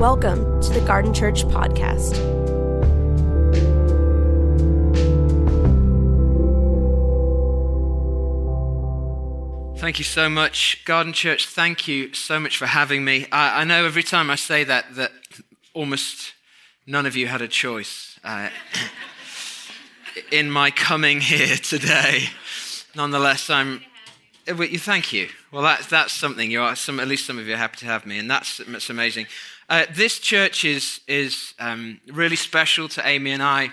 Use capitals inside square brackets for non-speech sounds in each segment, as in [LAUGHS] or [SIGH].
Welcome to the Garden Church Podcast. Thank you so much, Garden Church. Thank you so much for having me. I, I know every time I say that, that almost none of you had a choice uh, [LAUGHS] in my coming here today. Nonetheless, I'm. thank you. Well, that's that's something. You are some. At least some of you are happy to have me, and that's that's amazing. Uh, this church is is um, really special to Amy and I,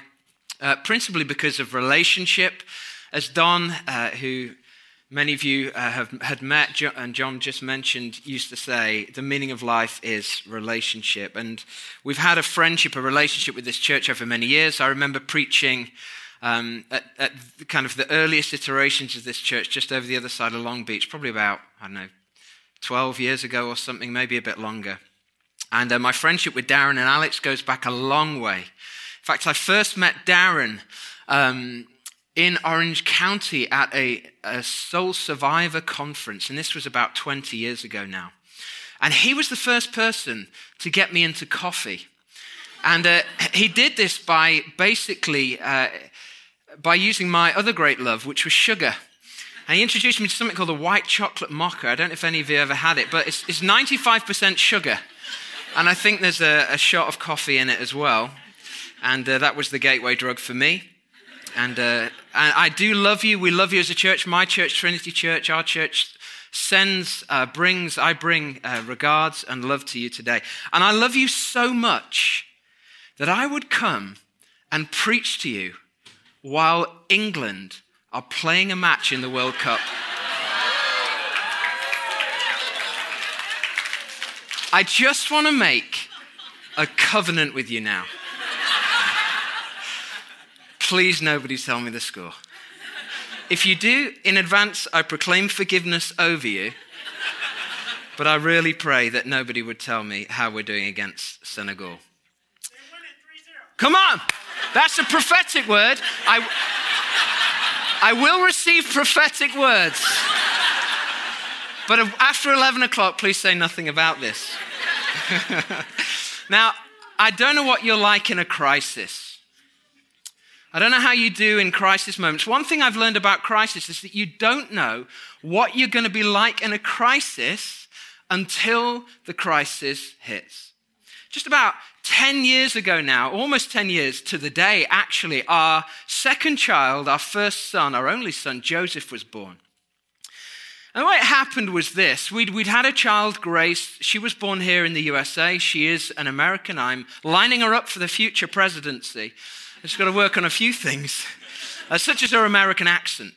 uh, principally because of relationship. As Don, uh, who many of you uh, have had met, and John just mentioned, used to say, the meaning of life is relationship. And we've had a friendship, a relationship with this church over many years. I remember preaching um, at, at kind of the earliest iterations of this church just over the other side of Long Beach, probably about, I don't know, 12 years ago or something, maybe a bit longer. And uh, my friendship with Darren and Alex goes back a long way. In fact, I first met Darren um, in Orange County at a, a Soul Survivor conference, and this was about 20 years ago now. And he was the first person to get me into coffee. And uh, he did this by basically uh, by using my other great love, which was sugar. And he introduced me to something called a white chocolate mocha. I don't know if any of you ever had it, but it's, it's 95% sugar. And I think there's a, a, shot of coffee in it as well. And uh, that was the gateway drug for me. And, uh, and I do love you. We love you as a church. My church, Trinity Church, our church sends, uh, brings, I bring uh, regards and love to you today. And I love you so much that I would come and preach to you while England are playing a match in the World Cup. I just want to make a covenant with you now. Please, nobody tell me the score. If you do, in advance, I proclaim forgiveness over you. But I really pray that nobody would tell me how we're doing against Senegal. Come on! That's a prophetic word. I, I will receive prophetic words. But after 11 o'clock, please say nothing about this. [LAUGHS] now, I don't know what you're like in a crisis. I don't know how you do in crisis moments. One thing I've learned about crisis is that you don't know what you're going to be like in a crisis until the crisis hits. Just about 10 years ago now, almost 10 years to the day, actually, our second child, our first son, our only son, Joseph, was born. And what happened was this we'd, we'd had a child, Grace. She was born here in the USA. She is an American. I'm lining her up for the future presidency. I've just got to work on a few things, uh, such as her American accent.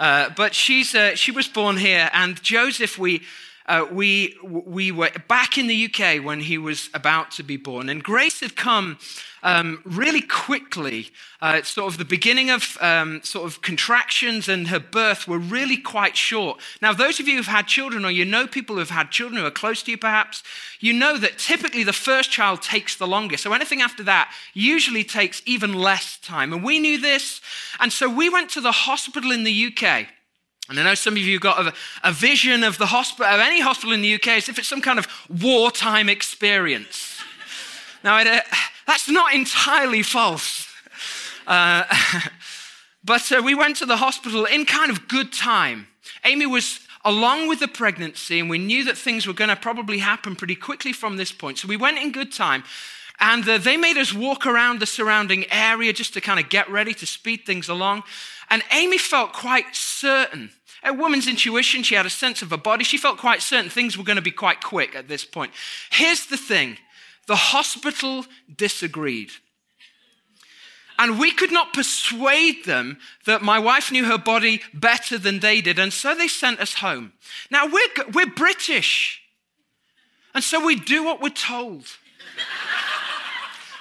Uh, but she's, uh, she was born here, and Joseph, we, uh, we, we were back in the UK when he was about to be born. And Grace had come um, really quickly. Uh, sort of the beginning of um, sort of contractions and her birth were really quite short. Now, those of you who've had children, or you know people who've had children who are close to you perhaps, you know that typically the first child takes the longest. So anything after that usually takes even less time. And we knew this. And so we went to the hospital in the UK. And I know some of you got a, a vision of the hospital, of any hospital in the UK, as if it's some kind of wartime experience. now, it, uh, that's not entirely false. Uh, [LAUGHS] but uh, we went to the hospital in kind of good time. Amy was along with the pregnancy, and we knew that things were going to probably happen pretty quickly from this point. So we went in good time. And uh, they made us walk around the surrounding area just to kind of get ready to speed things along. And Amy felt quite certain. A woman's intuition, she had a sense of her body. She felt quite certain things were going to be quite quick at this point. Here's the thing the hospital disagreed. And we could not persuade them that my wife knew her body better than they did. And so they sent us home. Now, we're, we're British. And so we do what we're told.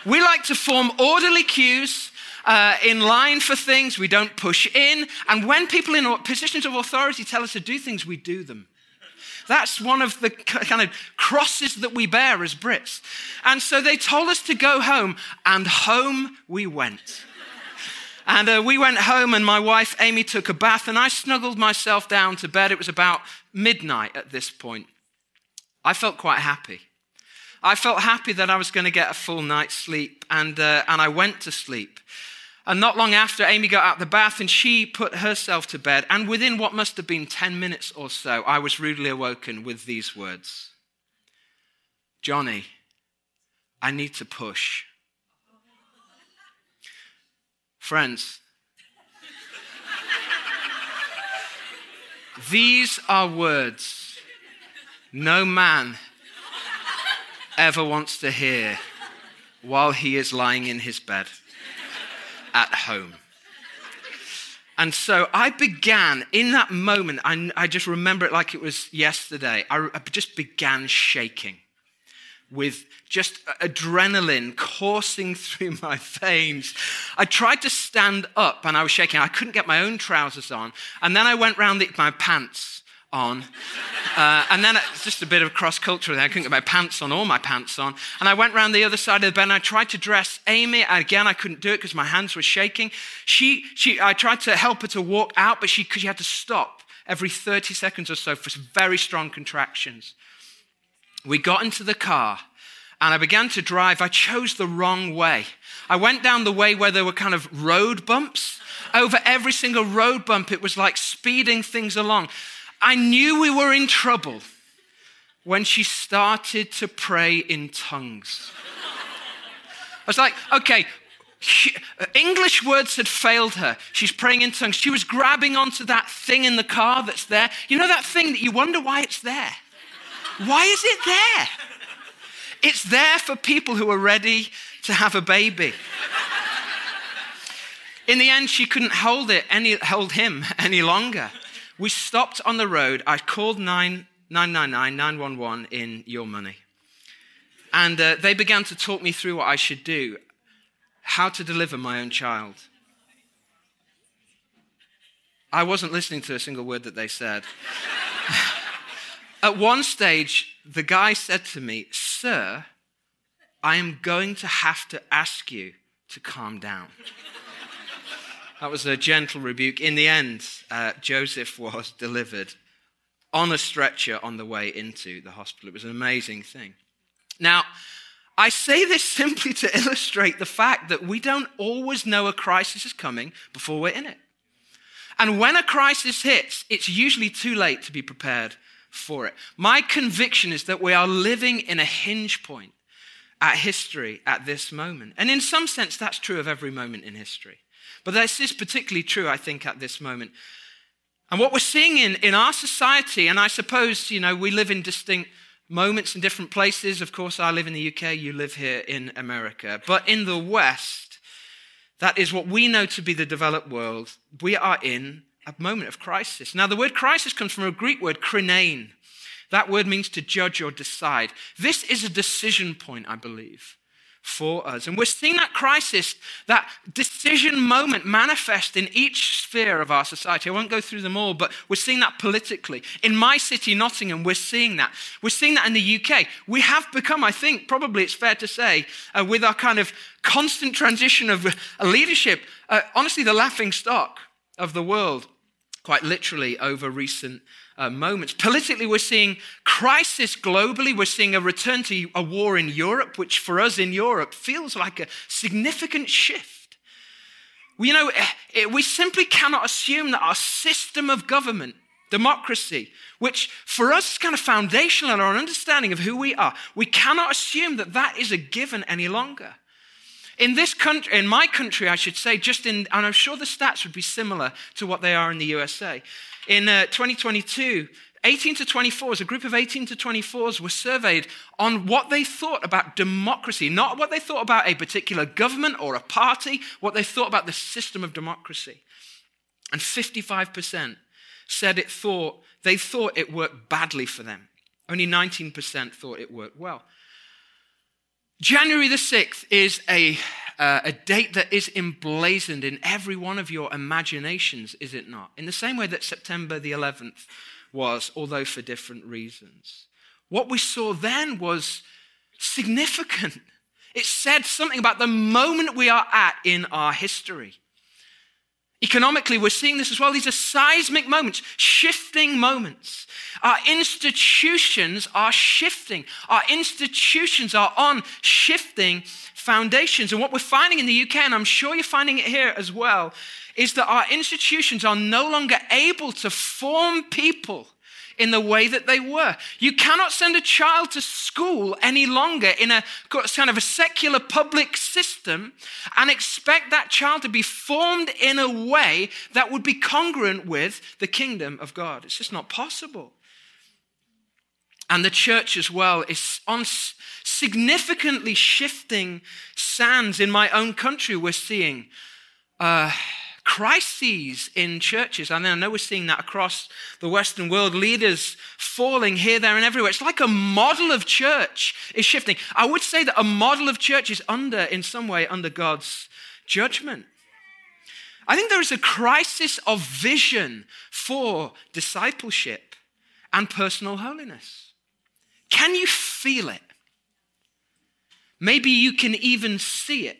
we like to form orderly queues uh, in line for things. We don't push in. And when people in positions of authority tell us to do things, we do them. That's one of the kind of crosses that we bear as Brits. And so they told us to go home, and home we went. And uh, we went home, and my wife Amy took a bath, and I snuggled myself down to bed. It was about midnight at this point. I felt quite happy. I felt happy that I was going to get a full night's sleep, and, uh, and I went to sleep. And not long after, Amy got out the bath and she put herself to bed. And within what must have been 10 minutes or so, I was rudely awoken with these words Johnny, I need to push. Friends, these are words no man ever wants to hear while he is lying in his bed at home. And so I began in that moment, I, I, just remember it like it was yesterday. I, I just began shaking with just adrenaline coursing [LAUGHS] through my veins. I tried to stand up and I was shaking. I couldn't get my own trousers on. And then I went round the, my pants on. Uh, and then it's just a bit of cross culture I couldn't get my pants on, all my pants on. And I went round the other side of the bed and I tried to dress Amy. Again, I couldn't do it because my hands were shaking. She, she, I tried to help her to walk out, but she, she had to stop every 30 seconds or so for some very strong contractions. We got into the car and I began to drive. I chose the wrong way. I went down the way where there were kind of road bumps. Over every single road bump, it was like speeding things along. I knew we were in trouble when she started to pray in tongues. I was like, okay, she, uh, English words had failed her. She's praying in tongues. She was grabbing onto that thing in the car that's there. You know that thing that you wonder why it's there? Why is it there? It's there for people who are ready to have a baby. In the end, she couldn't hold it any, hold him any longer. We stopped on the road. I called 999 911 in your money. And uh, they began to talk me through what I should do, how to deliver my own child. I wasn't listening to a single word that they said. [LAUGHS] At one stage, the guy said to me, Sir, I am going to have to ask you to calm down. That was a gentle rebuke. In the end, uh, Joseph [LAUGHS] was delivered on a stretcher on the way into the hospital. It was an amazing thing. Now, I say this [LAUGHS] simply to illustrate the fact that we don't always know a crisis is coming before we're in it. And when a crisis hits, it's usually too late to be prepared for it. My conviction is that we are living in a hinge point at history at this moment. And in some sense, that's true of every moment in history. But this is particularly true, I think, at this moment. And what we're seeing in, in our society, and I suppose, you know, we live in distinct moments in different places. Of course, I live in the UK, you live here in America. But in the West, that is what we know to be the developed world. We are in a moment of crisis. Now, the word crisis comes from a Greek word, krinein. That word means to judge or decide. This is a decision point, I believe for us. And we're seeing that crisis, that decision moment manifest in each sphere of our society. I won't go through them all, but we're seeing that politically. In my city, Nottingham, we're seeing that. We're seeing that in the UK. We have become, I think, probably it's fair to say, uh, with our kind of constant transition of uh, leadership, uh, honestly, the laughing stock of the world, quite literally, over recent uh, moments. Politically, we're seeing crisis globally. We're seeing a return to a war in Europe, which for us in Europe feels like a significant shift. We, you know, eh, eh, we simply cannot assume that our system of government, democracy, which for us is kind of foundational in our understanding of who we are, we cannot assume that that is a given any longer. In this country, in my country, I should say, just in, and I'm sure the stats would be similar to what they are in the USA. In uh, 2022, 18 to 24s, a group of 18 to 24s were surveyed on what they thought about democracy, not what they thought about a particular government or a party, what they thought about the system of democracy. And 55% said it thought, they thought it worked badly for them. Only 19% thought it worked well. January the 6th is a uh, a date that is emblazoned in every one of your imaginations, is it not? In the same way that September the 11th was, although for different reasons. What we saw then was significant. It said something about the moment we are at in our history. Economically, we're seeing this as well. These are seismic moments, shifting moments. Our institutions are shifting. Our institutions are on shifting foundations. And what we're finding in the UK, and I'm sure you're finding it here as well, is that our institutions are no longer able to form people in the way that they were. You cannot send a child to school any longer in a kind of a secular public system and expect that child to be formed in a way that would be congruent with the kingdom of God. It's just not possible. And the church as well is on significantly shifting sands in my own country. We're seeing. Uh, crises in churches. And I know we're seeing that across the Western world. Leaders falling here, there, and everywhere. It's like a model of church is shifting. I would say that a model of church is under, in some way, under God's judgment. I think there is a crisis of vision for discipleship and personal holiness. Can you feel it? Maybe you can even see it.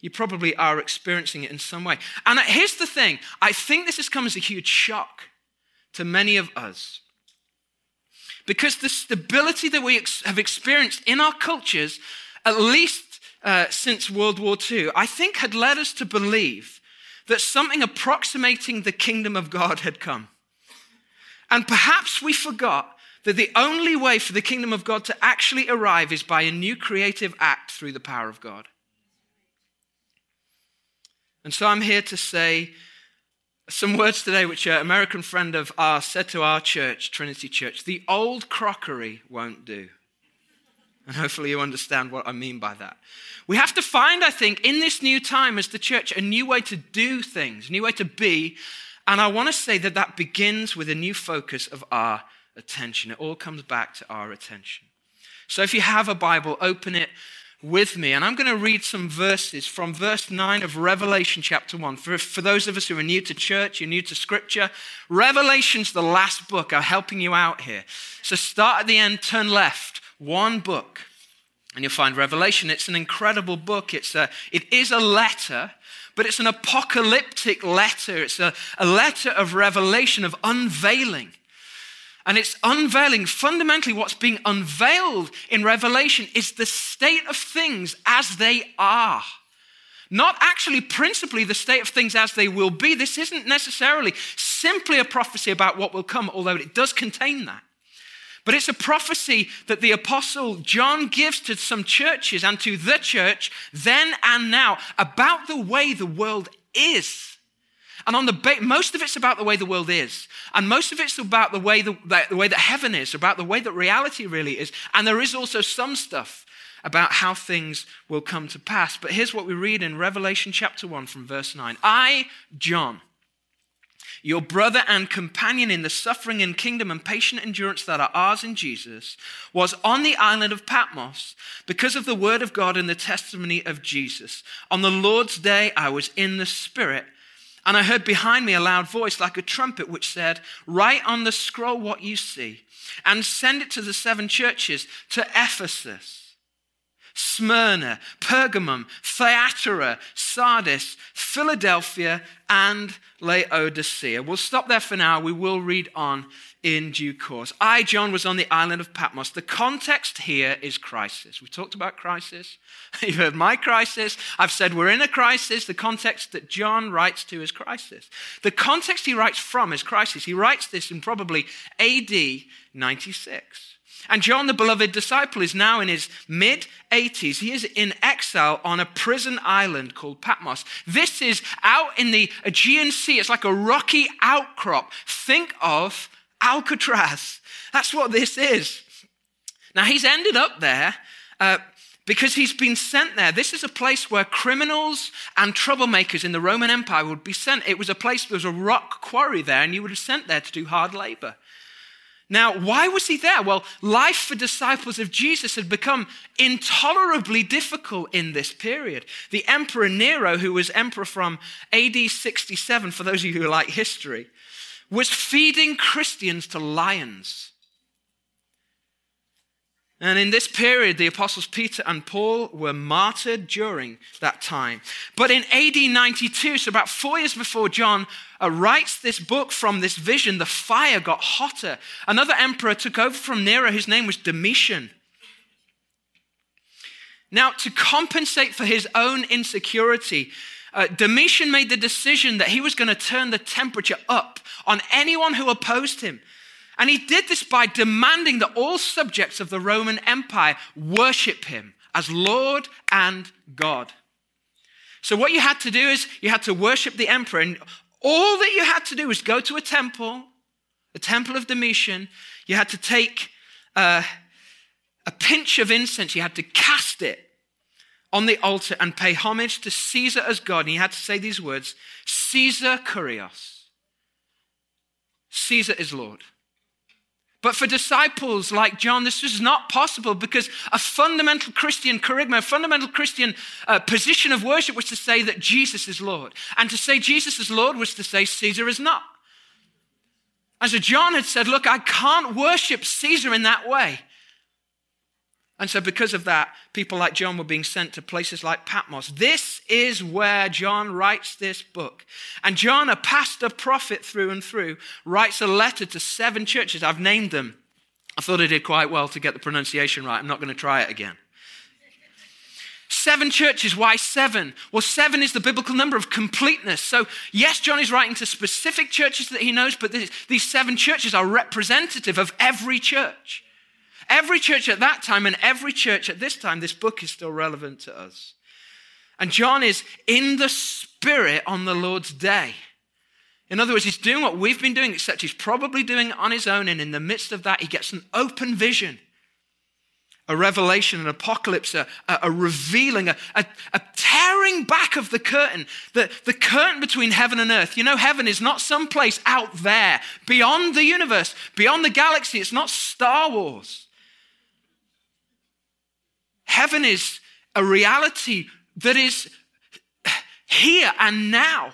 You probably are experiencing it in some way. And here's the thing I think this has come as a huge shock to many of us. Because the stability that we ex- have experienced in our cultures, at least uh, since World War II, I think had led us to believe that something approximating the kingdom of God had come. And perhaps we forgot that the only way for the kingdom of God to actually arrive is by a new creative act through the power of God. And so I'm here to say some words today which an American friend of ours said to our church, Trinity Church. The old crockery won't do. And hopefully you understand what I mean by that. We have to find, I think, in this new time as the church, a new way to do things, a new way to be. And I want to say that that begins with a new focus of our attention. It all comes back to our attention. So if you have a Bible, open it with me. And I'm going to read some verses from verse 9 of Revelation chapter 1. For, for those of us who are new to church, you're new to scripture, Revelation's the last book. I'm helping you out here. So start at the end, turn left, one book. And you'll find Revelation. It's an incredible book. It's a, it is a letter, but it's an apocalyptic letter. It's a, a letter of revelation, of unveiling. And it's unveiling. Fundamentally, what's being unveiled in Revelation is the state of things as they are. Not actually, principally, the state of things as they will be. This isn't necessarily simply a prophecy about what will come, although it does contain that. But it's a prophecy that the apostle John gives to some churches and to the church then and now about the way the world is. And on the ba- most of it's about the way the world is. And most of it's about the way, the, the way that heaven is, about the way that reality really is. And there is also some stuff about how things will come to pass. But here's what we read in Revelation chapter 1 from verse 9 I, John, your brother and companion in the suffering and kingdom and patient endurance that are ours in Jesus, was on the island of Patmos because of the word of God and the testimony of Jesus. On the Lord's day, I was in the Spirit and I heard behind me a loud voice like a trumpet which said, Write on the scroll what you see and send it to the seven churches to Ephesus, Smyrna, Pergamum, Thyatira, Sardis, Philadelphia, and Laodicea. We'll stop there for now. We will read on in due course. I, John, was on the island of Patmos. The context here is crisis. We talked about crisis. [LAUGHS] You've heard my crisis. I've said we're in a crisis. The context that John writes to is crisis. The context he writes from is crisis. He writes this in probably AD 96. And John, the beloved disciple, is now in his mid 80s. He is in exile on a prison island called Patmos. This is out in the Aegean Sea. It's like a rocky outcrop. Think of Alcatraz. That's what this is. Now, he's ended up there uh, because he's been sent there. This is a place where criminals and troublemakers in the Roman Empire would be sent. It was a place, there was a rock quarry there, and you would have sent there to do hard labor. Now, why was he there? Well, life for disciples of Jesus had become intolerably difficult in this period. The Emperor Nero, who was emperor from AD 67, for those of you who like history, was feeding Christians to lions. And in this period, the apostles Peter and Paul were martyred during that time. But in AD 92, so about four years before John uh, writes this book from this vision, the fire got hotter. Another emperor took over from Nero. His name was Domitian. Now, to compensate for his own insecurity, uh, Domitian made the decision that he was going to turn the temperature up on anyone who opposed him. And he did this by demanding that all subjects of the Roman Empire worship him as Lord and God. So, what you had to do is you had to worship the emperor, and all that you had to do was go to a temple, the temple of Domitian. You had to take uh, a pinch of incense, you had to cast it on the altar and pay homage to Caesar as God. And you had to say these words Caesar Kurios. Caesar is Lord. But for disciples like John, this was not possible because a fundamental Christian charisma, a fundamental Christian uh, position of worship was to say that Jesus is Lord. And to say Jesus is Lord was to say Caesar is not. And so John had said, Look, I can't worship Caesar in that way. And so, because of that, people like John were being sent to places like Patmos. This is where John writes this book. And John, a pastor prophet through and through, writes a letter to seven churches. I've named them. I thought I did quite well to get the pronunciation right. I'm not going to try it again. Seven churches. Why seven? Well, seven is the biblical number of completeness. So, yes, John is writing to specific churches that he knows, but these seven churches are representative of every church. Every church at that time and every church at this time, this book is still relevant to us. And John is in the Spirit on the Lord's day. In other words, he's doing what we've been doing, except he's probably doing it on his own. And in the midst of that, he gets an open vision, a revelation, an apocalypse, a, a, a revealing, a, a, tearing back of the curtain, the, the curtain between heaven and earth. You know, heaven is not some place out there, beyond the universe, beyond the galaxy. It's not Star Wars. Heaven is a reality that is here and now,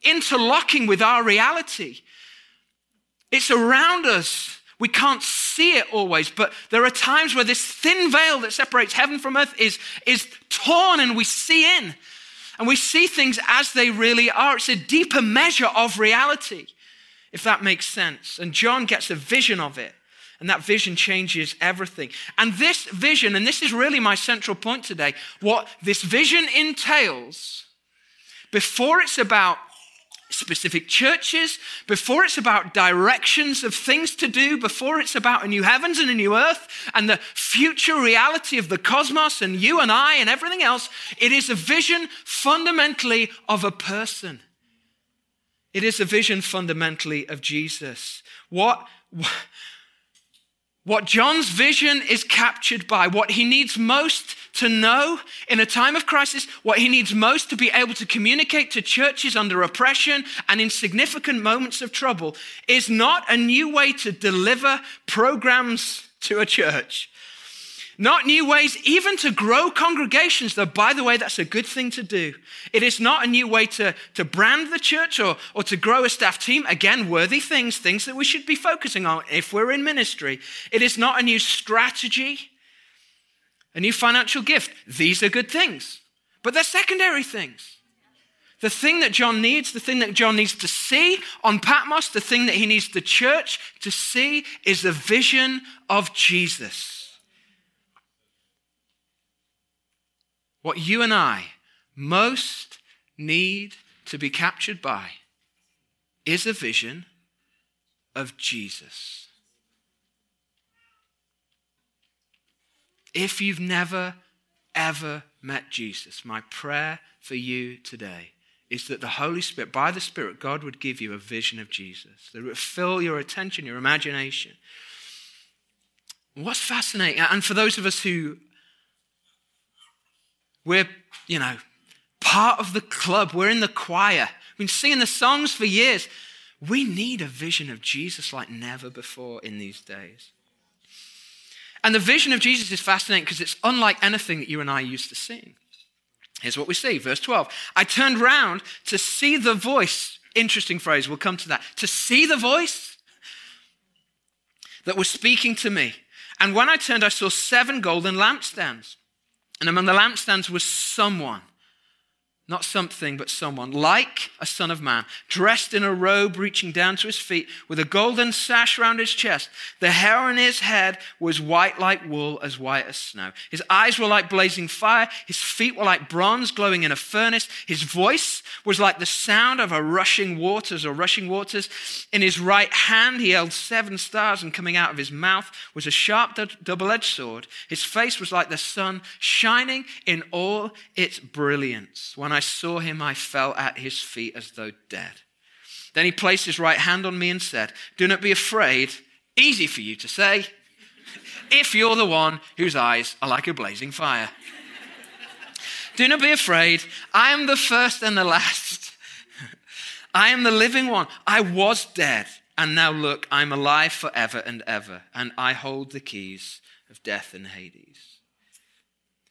interlocking with our reality. It's around us. We can't see it always, but there are times where this thin veil that separates heaven from earth is, is torn and we see in. And we see things as they really are. It's a deeper measure of reality, if that makes sense. And John gets a vision of it. And that vision changes everything. And this vision, and this is really my central point today, what this vision entails, before it's about specific churches, before it's about directions of things to do, before it's about a new heavens and a new earth and the future reality of the cosmos and you and I and everything else, it is a vision fundamentally of a person. It is a vision fundamentally of Jesus. What, what John's vision is captured by, what he needs most to know in a time of crisis, what he needs most to be able to communicate to churches under oppression and in significant moments of trouble, is not a new way to deliver programs to a church. Not new ways, even to grow congregations, though, by the way, that's a good thing to do. It is not a new way to, to brand the church or, or to grow a staff team. Again, worthy things, things that we should be focusing on if we're in ministry. It is not a new strategy, a new financial gift. These are good things, but they're secondary things. The thing that John needs, the thing that John needs to see on Patmos, the thing that he needs the church to see is the vision of Jesus. What you and I most need to be captured by is a vision of Jesus. If you've never, ever met Jesus, my prayer for you today is that the Holy Spirit, by the Spirit, God would give you a vision of Jesus, that would fill your attention, your imagination. What's fascinating, and for those of us who we're, you know, part of the club. We're in the choir. We've been singing the songs for years. We need a vision of Jesus like never before in these days. And the vision of Jesus is fascinating because it's unlike anything that you and I used to sing. Here's what we see, verse 12. I turned round to see the voice. Interesting phrase, we'll come to that. To see the voice that was speaking to me. And when I turned, I saw seven golden lampstands. And among the lampstands was someone not something, but someone, like a son of man, dressed in a robe reaching down to his feet, with a golden sash round his chest. The hair on his head was white like wool, as white as snow. His eyes were like blazing fire. His feet were like bronze glowing in a furnace. His voice was like the sound of a rushing waters or rushing waters. In his right hand, he held seven stars, and coming out of his mouth was a sharp double edged sword. His face was like the sun, shining in all its brilliance. When I saw him, I fell at his feet as though dead. Then he placed his right hand on me and said, Do not be afraid. Easy for you to say, if you're the one whose eyes are like a blazing fire. Do not be afraid. I am the first and the last. [LAUGHS] I am the living one. I was dead, and now look, I'm alive forever and ever, and I hold the keys of death and Hades.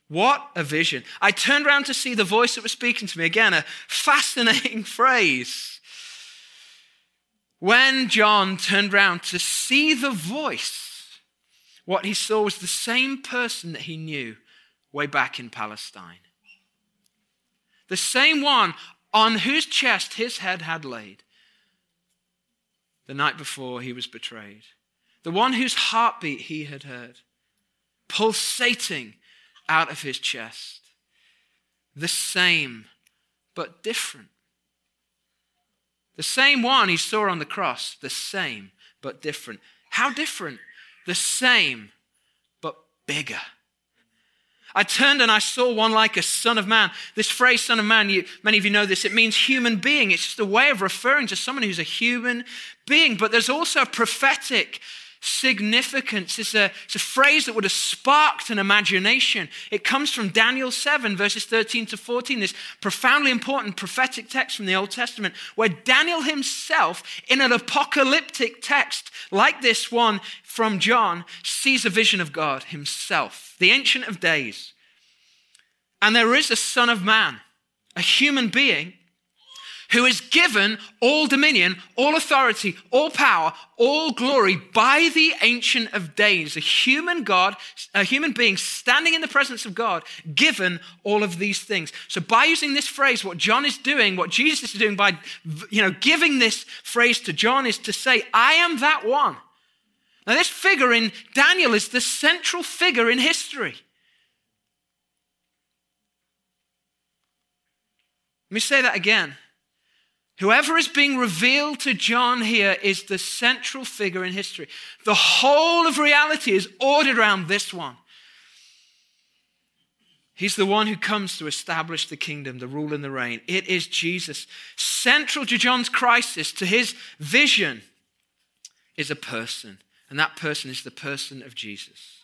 What a vision. I turned around to see the voice that was speaking to me. Again, a fascinating [LAUGHS] phrase. When John turned around to see the voice, what he saw was the same person that he knew way back in Palestine. The same one on whose chest his head had laid the night before he was betrayed. The one whose heartbeat he had heard, pulsating out of his chest. The same, but different. The same one he saw on the cross, the same, but different. How different? The same, but bigger. I turned and I saw one like a son of man. This phrase, son of man, you, many of you know this, it means human being. It's just a way of referring to someone who's a human being. But there's also a prophetic significance. It's a, it's a phrase that would have sparked an imagination. It comes from Daniel 7, verses 13 to 14, this profoundly important prophetic text from the Old Testament, where Daniel himself, in an apocalyptic text like this one from John, sees a vision of God himself, the Ancient of Days. And there is a Son of Man, a human being who is given all dominion, all authority, all power, all glory by the Ancient of Days, a human God, a human being standing in the presence of God, given all of these things. So by using this phrase, what John is doing, what Jesus is doing by you know, giving this phrase to John is to say, I am that one. Now, this figure in Daniel is the central figure in history. Let me say that again. Whoever is being revealed to John here is the central figure in history. The whole of reality is ordered around this one. He's the one who comes to establish the kingdom, the rule and the reign. It is Jesus. Central to John's crisis, to his vision, is a person. And that person is the person of Jesus.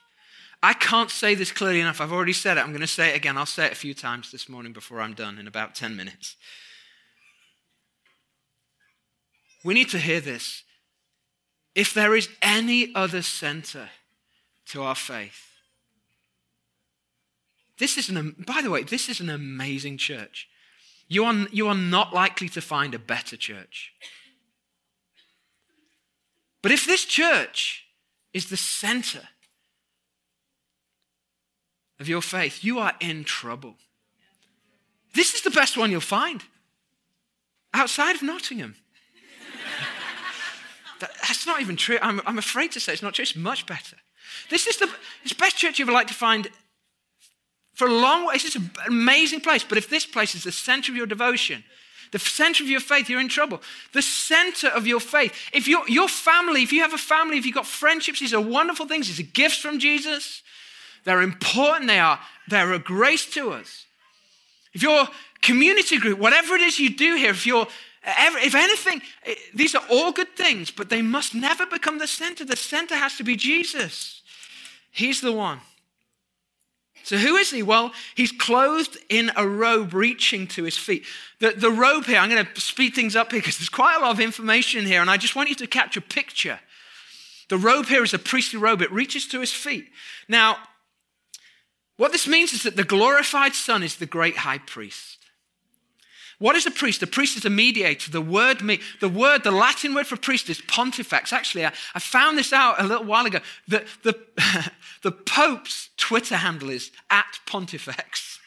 I can't say this clearly enough. I've already said it. I'm going to say it again. I'll say it a few times this morning before I'm done in about 10 minutes. We need to hear this. If there is any other center to our faith, this is an, by the way, this is an amazing church. You are, you are not likely to find a better church. But if this church is the center of your faith, you are in trouble. This is the best one you'll find outside of Nottingham. That, that's not even true. I'm, I'm afraid to say it's not true. It's much better. This is the best church you ever like to find for a long way. It's an amazing place. But if this place is the center of your devotion, the center of your faith, you're in trouble. The center of your faith. If your, your family, if you have a family, if you've got friendships, these are wonderful things. These are gifts from Jesus. They're important. They are, they're a grace to us. If your community group, whatever it is you do here, if you're if anything, eh, these are all good things, but they must never become the center. The center has to be Jesus. He's the one. So, who is he? Well, he's clothed in a robe reaching to his feet. The, the robe here, I'm going to speed things up here because there's quite a lot of information here, and I just want you to catch a picture. The robe here is a priestly robe, it reaches to his feet. Now, what this means is that the glorified Son is the great high priest. What is a priest? A priest is a mediator. The word, me, the word, the Latin word for priest is pontifex. Actually, I, I found this out a little while ago. The, the, [LAUGHS] the Pope's Twitter handle is at pontifex.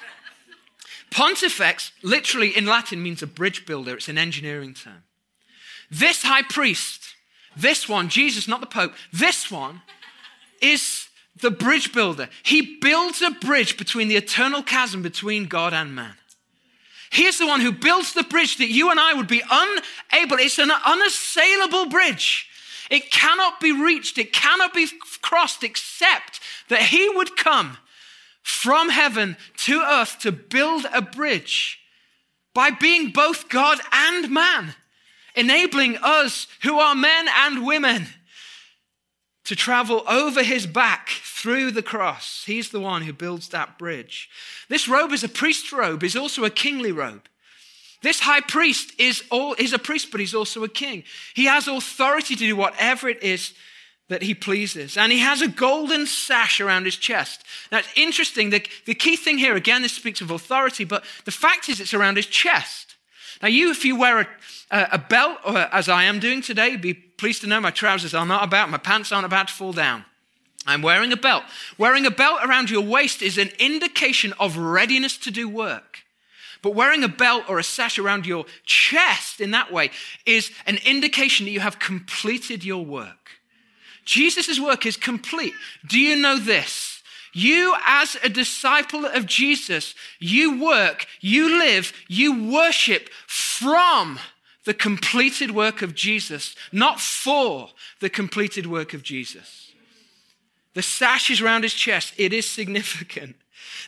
[LAUGHS] pontifex, literally in Latin, means a bridge builder. It's an engineering term. This high priest, this one, Jesus, not the Pope, this one is the bridge builder. He builds a bridge between the eternal chasm between God and man. He is the one who builds the bridge that you and I would be unable. It's an unassailable bridge. It cannot be reached, it cannot be crossed except that He would come from heaven to earth to build a bridge by being both God and man, enabling us who are men and women to travel over his back through the cross. He's the one who builds that bridge. This robe is a priest's robe, is also a kingly robe. This high priest is, all, is a priest, but he's also a king. He has authority to do whatever it is that he pleases. And he has a golden sash around his chest. Now, interesting. The, the key thing here, again, this speaks of authority, but the fact is it's around his chest. Now, you, if you wear a, a, belt, as I am doing today, be pleased to know my trousers are not about, my pants aren't about to fall down. I'm wearing a belt. Wearing a belt around your waist is an indication of readiness to do work. But wearing a belt or a sash around your chest in that way is an indication that you have completed your work. Jesus' work is complete. Do you know this? You, as a disciple of Jesus, you work, you live, you worship from the completed work of Jesus, not for the completed work of Jesus. The sash is around his chest. It is significant.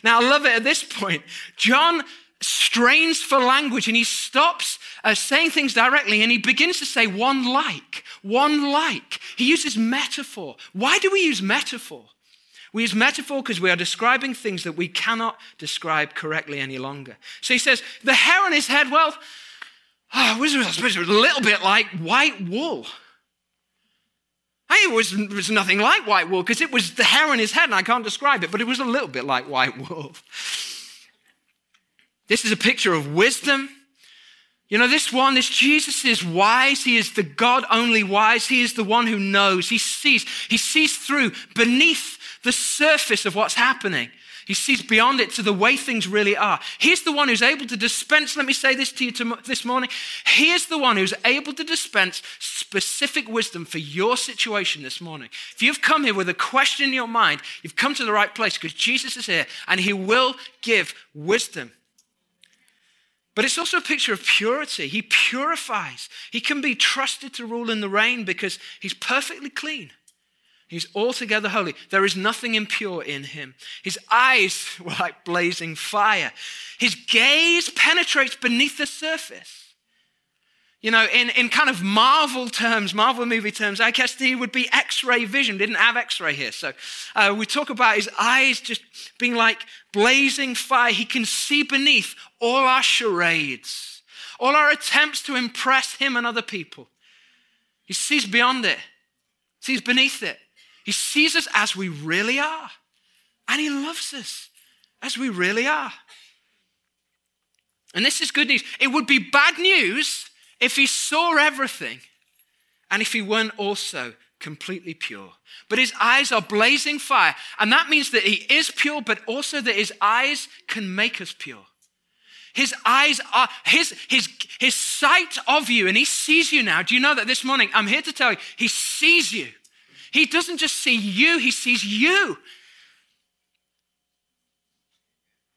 Now, I love it at this point. John strains for language and he stops uh, saying things directly and he begins to say one like, one like. He uses metaphor. Why do we use metaphor? We use metaphor because we are describing things that we cannot describe correctly any longer. So he says, the hair on his head, well, oh, was, it was a little bit like white wool. It was, it was nothing like white wool because it was the hair on his head, and I can't describe it, but it was a little bit like white wool. This is a picture of wisdom. You know, this one, this Jesus is wise. He is the God only wise. He is the one who knows. He sees. He sees through beneath the surface of what's happening. He sees beyond it to the way things really are. He's the one who's able to dispense, let me say this to you this morning. He is the one who's able to dispense specific wisdom for your situation this morning. If you've come here with a question in your mind, you've come to the right place because Jesus is here and he will give wisdom. But it's also a picture of purity. He purifies. He can be trusted to rule in the reign because he's perfectly clean. He's altogether holy. There is nothing impure in him. His eyes [LAUGHS] were like blazing fire. His gaze penetrates beneath the surface. You know, in, in kind of Marvel terms, Marvel movie terms, I guess he would be X ray vision. Didn't have X ray here. So uh, we talk about his eyes just being like blazing fire. He can see beneath all our charades, all our attempts to impress him and other people. He sees beyond it, sees beneath it. He sees us as we really are. And He loves us as we really are. And this is good news. It would be bad news if He saw everything and if He weren't also completely pure. But His eyes are blazing fire. And that means that He is pure, but also that His eyes can make us pure. His eyes are, his, his, his sight of you, and he sees you now. Do you know that this morning? I'm here to tell you, he sees you. He doesn't just see you, he sees you.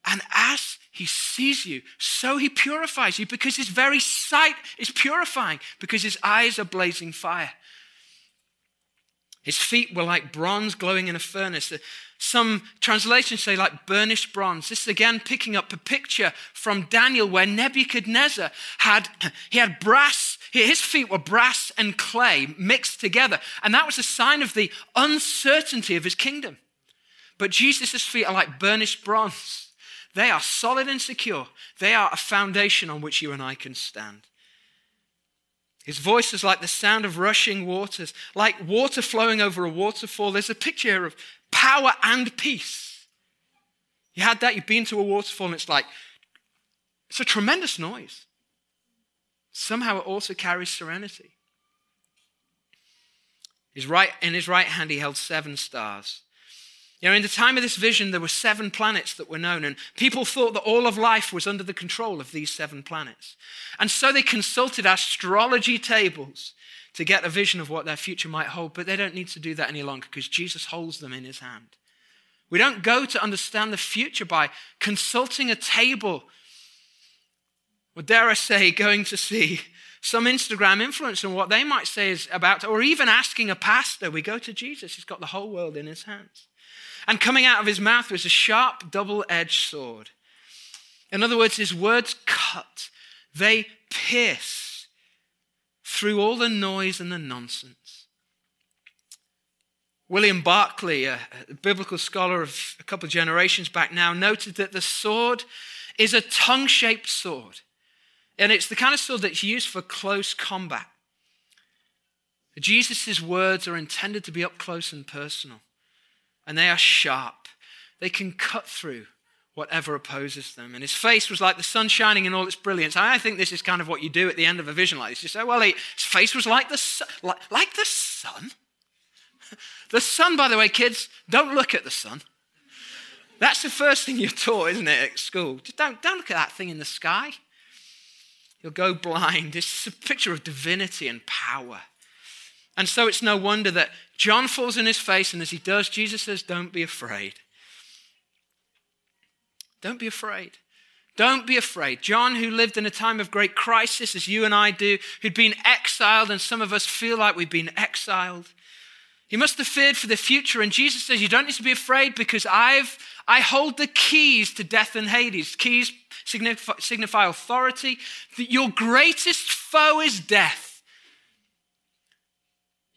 And as he sees you, so he purifies you because his very sight is purifying, because his eyes are blazing fire. His feet were like bronze glowing in a furnace. Some translations say like burnished bronze. This is again picking up a picture from Daniel where Nebuchadnezzar had, he had brass, his feet were brass and clay mixed together. And that was a sign of the uncertainty of his kingdom. But Jesus' feet are like burnished bronze. They are solid and secure. They are a foundation on which you and I can stand. His voice is like the sound of rushing waters, like water flowing over a waterfall. There's a picture of power and peace. You had that, you've been to a waterfall, and it's like It's a tremendous noise. Somehow it also carries serenity. His right, in his right hand, he held seven stars. You know, in the time of this vision, there were seven planets that were known, and people thought that all of life was under the control of these seven planets. And so they consulted astrology tables to get a vision of what their future might hold, but they don't need to do that any longer because Jesus holds them in his hand. We don't go to understand the future by consulting a table, or dare I say, going to see some Instagram influencer and what they might say is about, or even asking a pastor. We go to Jesus, he's got the whole world in his hands. And coming out of his mouth was a sharp, double edged sword. In other words, his words cut, they pierce through all the noise and the nonsense. William Barclay, a, biblical scholar of a couple of generations back now, noted that the sword is a tongue shaped sword. And it's the kind of sword that's used for close combat. Jesus' words are intended to be up close and personal and they are sharp. They can cut through whatever opposes them. And his face was like the sun shining in all its brilliance. I think this is kind of what you do at the end of a vision like this. You say, well, his face was like the sun. Like, like the sun? [LAUGHS] the sun, by the way, kids, don't look at the sun. That's the first thing you're taught, isn't it, at school? Just don't, don't look at that thing in the sky. You'll go blind. It's a picture of divinity and power. And so it's no wonder that John falls in his face, and as he does, Jesus says, Don't be afraid. Don't be afraid. Don't be afraid. John, who lived in a time of great crisis, as you and I do, who'd been exiled, and some of us feel like we've been exiled. He must have feared for the future. And Jesus says, You don't need to be afraid because I've, I hold the keys to death and Hades. Keys signify, signify authority. Your greatest foe is death.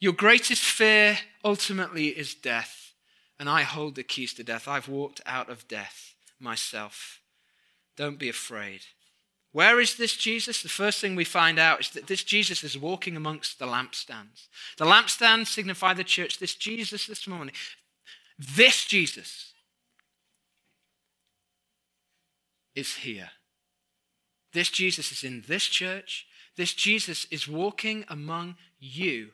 Your greatest fear ultimately is death, and I hold the keys to death. I've walked out of death myself. Don't be afraid. Where is this Jesus? The first thing we find out is that this Jesus is walking amongst the lampstands. The lampstands signify the church. This Jesus this morning, this Jesus is here. This Jesus is in this church. This Jesus is walking among you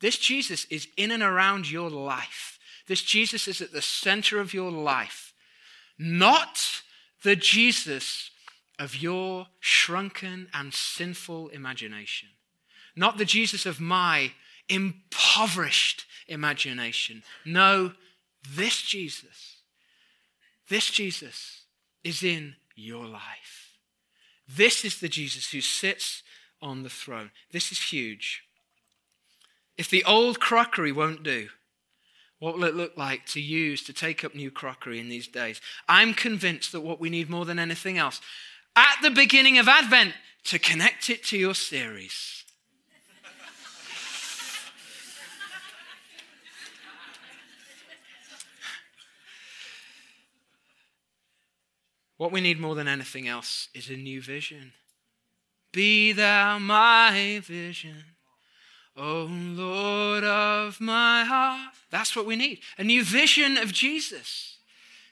this Jesus is in and around your life. This Jesus is at the center of your life, not the Jesus of your shrunken and sinful imagination, not the Jesus of my impoverished imagination. No, this Jesus, this Jesus is in your life. This is the Jesus who sits on the throne. This is huge. If the old crockery won't do, what will it look like to use to take up new crockery in these days? I'm convinced that what we need more than anything else, at the beginning of Advent, to connect it to your series. What we need more than anything else is a new vision. Be thou my vision. O Lord of my heart. That's what we need. A new vision of Jesus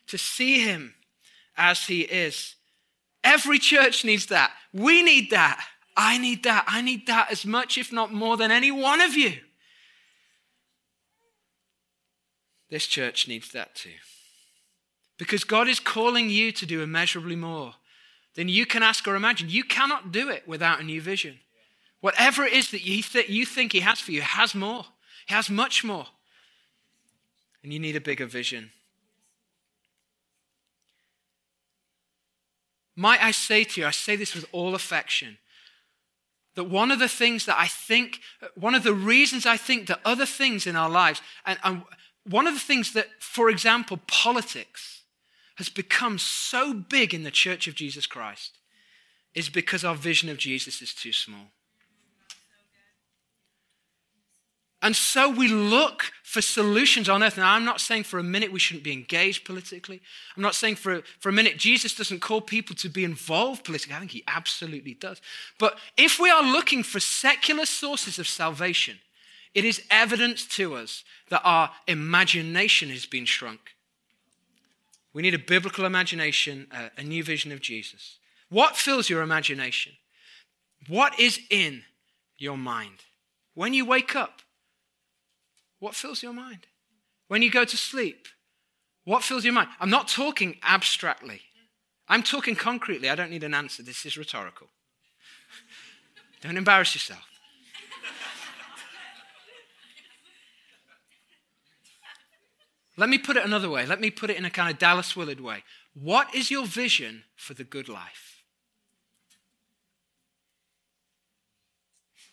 to see him as he is. Every church needs that. We need that. I need that. I need that as much, if not more, than any one of you. This church needs that too. Because God is calling you to do immeasurably more than you can ask or imagine. You cannot do it without a new vision. Whatever it is that you, th- you think He has for you, has more. He has much more. And you need a bigger vision. Might I say to you, I say this with all affection, that one of the things that I think, one of the reasons I think that other things in our lives, and, and one of the things that, for example, politics has become so big in the church of Jesus Christ is because our vision of Jesus is too small. And so we look for solutions on earth. Now, I'm not saying for a minute we shouldn't be engaged politically. I'm not saying for, for a minute Jesus doesn't call people to be involved politically. I think he absolutely does. But if we are looking for secular sources of salvation, it is evidence to us that our imagination has been shrunk. We need a biblical imagination, uh, a new vision of Jesus. What fills your imagination? What is in your mind? When you wake up, what fills your mind? When you go to sleep, what fills your mind? I'm not talking abstractly. I'm talking concretely. I don't need an answer. This is rhetorical. [LAUGHS] don't embarrass yourself. Let me put it another way. Let me put it in a kind of Dallas Willard way. What is your vision for the good life?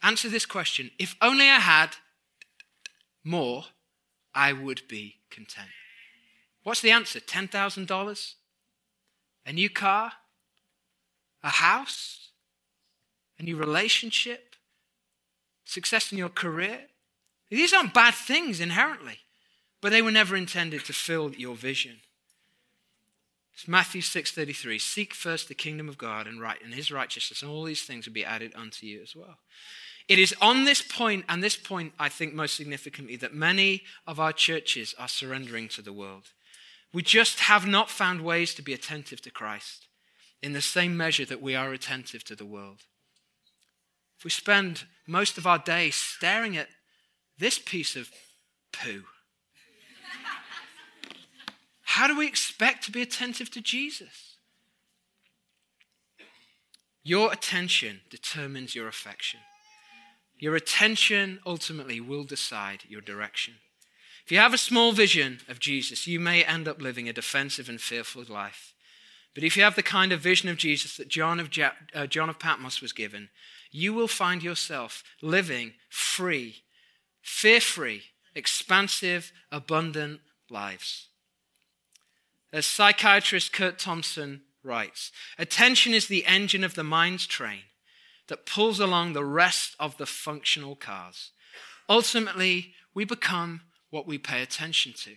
Answer this question. If only I had more, I would be content. What's the answer? $10,000? A new car? A house? A new relationship? Success in your career? These aren't bad things inherently, but they were never intended to fill your vision. It's Matthew 6:33. Seek first the kingdom of God and right and his righteousness, and all these things will be added unto you as well. It is on this point, and this point I think most significantly, that many of our churches are surrendering to the world. We just have not found ways to be attentive to Christ in the same measure that we are attentive to the world. If we spend most of our day staring at this piece of poo, how do we expect to be attentive to Jesus? Your attention determines your affection. Your attention ultimately will decide your direction. If you have a small vision of Jesus, you may end up living a defensive and fearful life. But if you have the kind of vision of Jesus that John of, uh, John of Patmos was given, you will find yourself living free, fear free, expansive, abundant lives. As psychiatrist Curt Thompson writes, attention is the engine of the mind's train that pulls along the rest of the functional cars. Ultimately, we become what we pay attention to.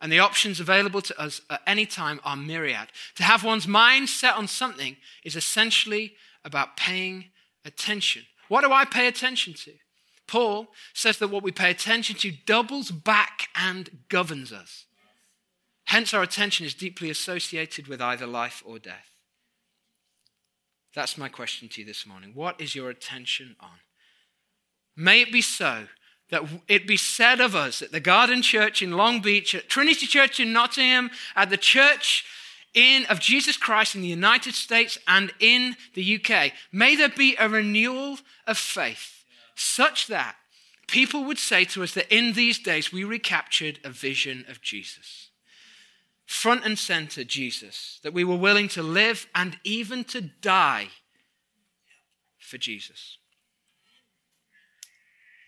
And the options available to us at any time are myriad. To have one's mind set on something is essentially about paying attention. What do I pay attention to? Paul says that what we pay attention to doubles back and governs us. Hence, our attention is deeply associated with either life or death. That's my question to you this morning. What is your attention on? May it be so that it be said of us at the Garden Church in Long Beach, at Trinity Church in Nottingham, at the Church in, of Jesus Christ in the United States and in the UK. May there be a renewal of faith such that people would say to us that in these days we recaptured a vision of Jesus front and center Jesus, that we were willing to live and even to die for Jesus.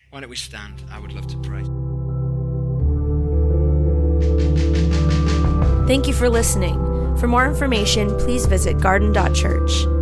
Why don't we stand? I would love to pray. Thank you for listening. For more information, please visit garden.church.